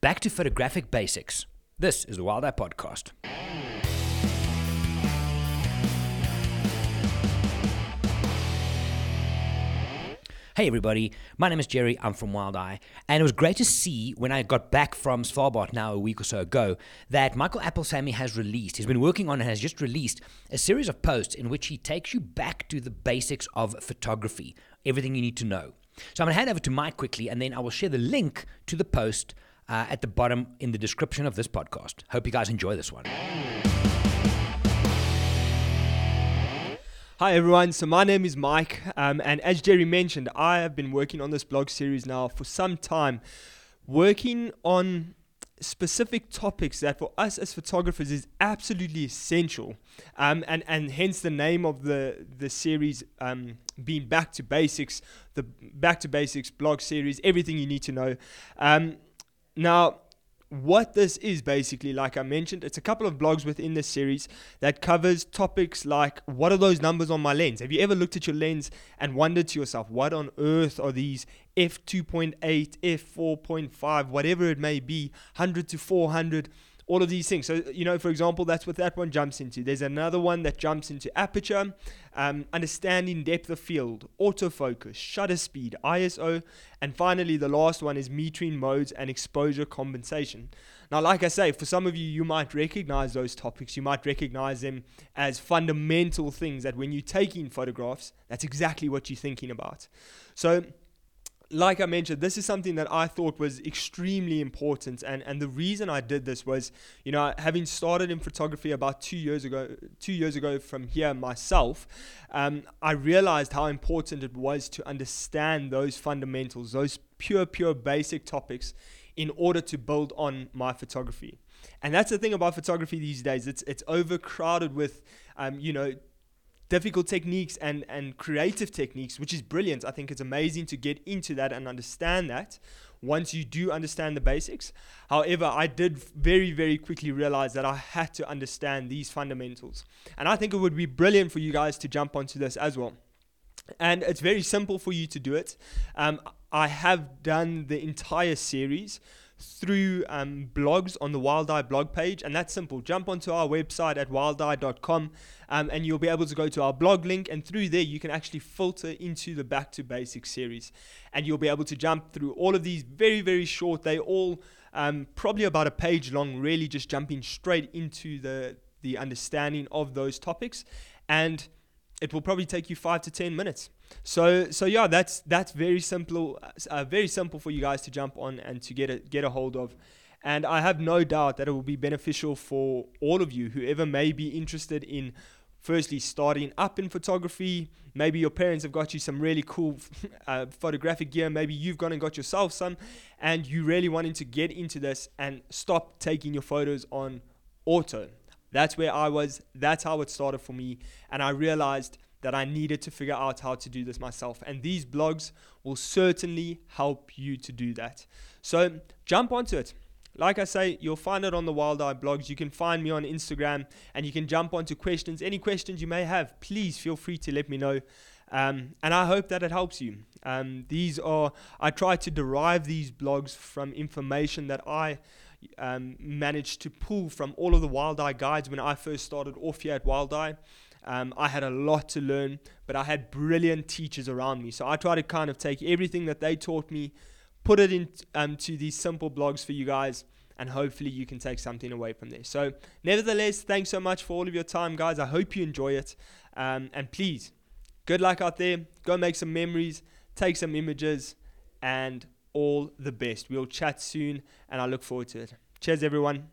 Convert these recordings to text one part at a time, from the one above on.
back to photographic basics. This is the Wild Eye Podcast. Hey everybody, my name is Jerry. I'm from Wild Eye, and it was great to see when I got back from Svalbard now a week or so ago that Michael Appalsamy has released. He's been working on and has just released a series of posts in which he takes you back to the basics of photography, everything you need to know. So I'm going to hand over to Mike quickly, and then I will share the link to the post uh, at the bottom in the description of this podcast. Hope you guys enjoy this one. Hi everyone, so my name is Mike, um, and as Jerry mentioned, I have been working on this blog series now for some time, working on specific topics that for us as photographers is absolutely essential, um, and and hence the name of the the series um, being Back to Basics, the Back to Basics blog series, everything you need to know. Um, now what this is basically, like I mentioned, it's a couple of blogs within this series that covers topics like what are those numbers on my lens? Have you ever looked at your lens and wondered to yourself, what on earth are these f2.8, f4.5, whatever it may be, 100 to 400? All of these things. So, you know, for example, that's what that one jumps into. There's another one that jumps into aperture, um, understanding depth of field, autofocus, shutter speed, ISO, and finally, the last one is metering modes and exposure compensation. Now, like I say, for some of you, you might recognize those topics. You might recognize them as fundamental things that when you're taking photographs, that's exactly what you're thinking about. So, like I mentioned, this is something that I thought was extremely important. And, and the reason I did this was, you know, having started in photography about two years ago, two years ago from here myself, um, I realized how important it was to understand those fundamentals, those pure, pure basic topics in order to build on my photography. And that's the thing about photography these days. It's, it's overcrowded with, um, you know, difficult techniques and, and creative techniques, which is brilliant. I think it's amazing to get into that and understand that once you do understand the basics. However, I did very, very quickly realize that I had to understand these fundamentals. And I think it would be brilliant for you guys to jump onto this as well. And it's very simple for you to do it. Um, I have done the entire series through um, blogs on the Wild Eye blog page, and that's simple. Jump onto our website at wildeye.com, um, and you'll be able to go to our blog link, and through there you can actually filter into the Back to Basics series, and you'll be able to jump through all of these very very short. They all um, probably about a page long, really just jumping straight into the the understanding of those topics, and it will probably take you five to ten minutes. So so yeah, that's that's very simple, uh, very simple for you guys to jump on and to get a get a hold of. And I have no doubt that it will be beneficial for all of you, whoever may be interested in firstly starting up in photography. Maybe your parents have got you some really cool uh, photographic gear. Maybe you've gone and got yourself some, and you really wanting to get into this and stop taking your photos on auto. That's where I was. That's how it started for me. And I realized that I needed to figure out how to do this myself. And these blogs will certainly help you to do that. So jump onto it. Like I say, you'll find it on the Wild Eye blogs. You can find me on Instagram and you can jump onto questions. Any questions you may have, please feel free to let me know. Um, and I hope that it helps you. Um, these are, I try to derive these blogs from information that I um, managed to pull from all of the Wild Eye guides when I first started off here at Wild Eye. Um, I had a lot to learn, but I had brilliant teachers around me. So I try to kind of take everything that they taught me, put it into um, these simple blogs for you guys, and hopefully you can take something away from there. So, nevertheless, thanks so much for all of your time, guys. I hope you enjoy it. Um, and please, good luck out there. Go make some memories, take some images, and all the best. We'll chat soon, and I look forward to it. Cheers, everyone.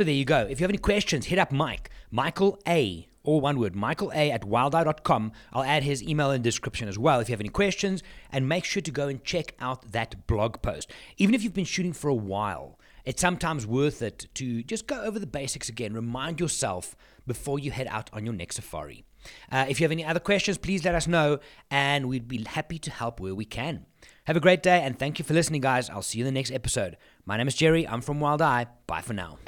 So there you go. If you have any questions, hit up Mike, Michael A, all one word, Michael A at wildeye.com. I'll add his email in the description as well if you have any questions. And make sure to go and check out that blog post. Even if you've been shooting for a while, it's sometimes worth it to just go over the basics again, remind yourself before you head out on your next safari. Uh, if you have any other questions, please let us know, and we'd be happy to help where we can. Have a great day, and thank you for listening, guys. I'll see you in the next episode. My name is Jerry. I'm from Wild Eye. Bye for now.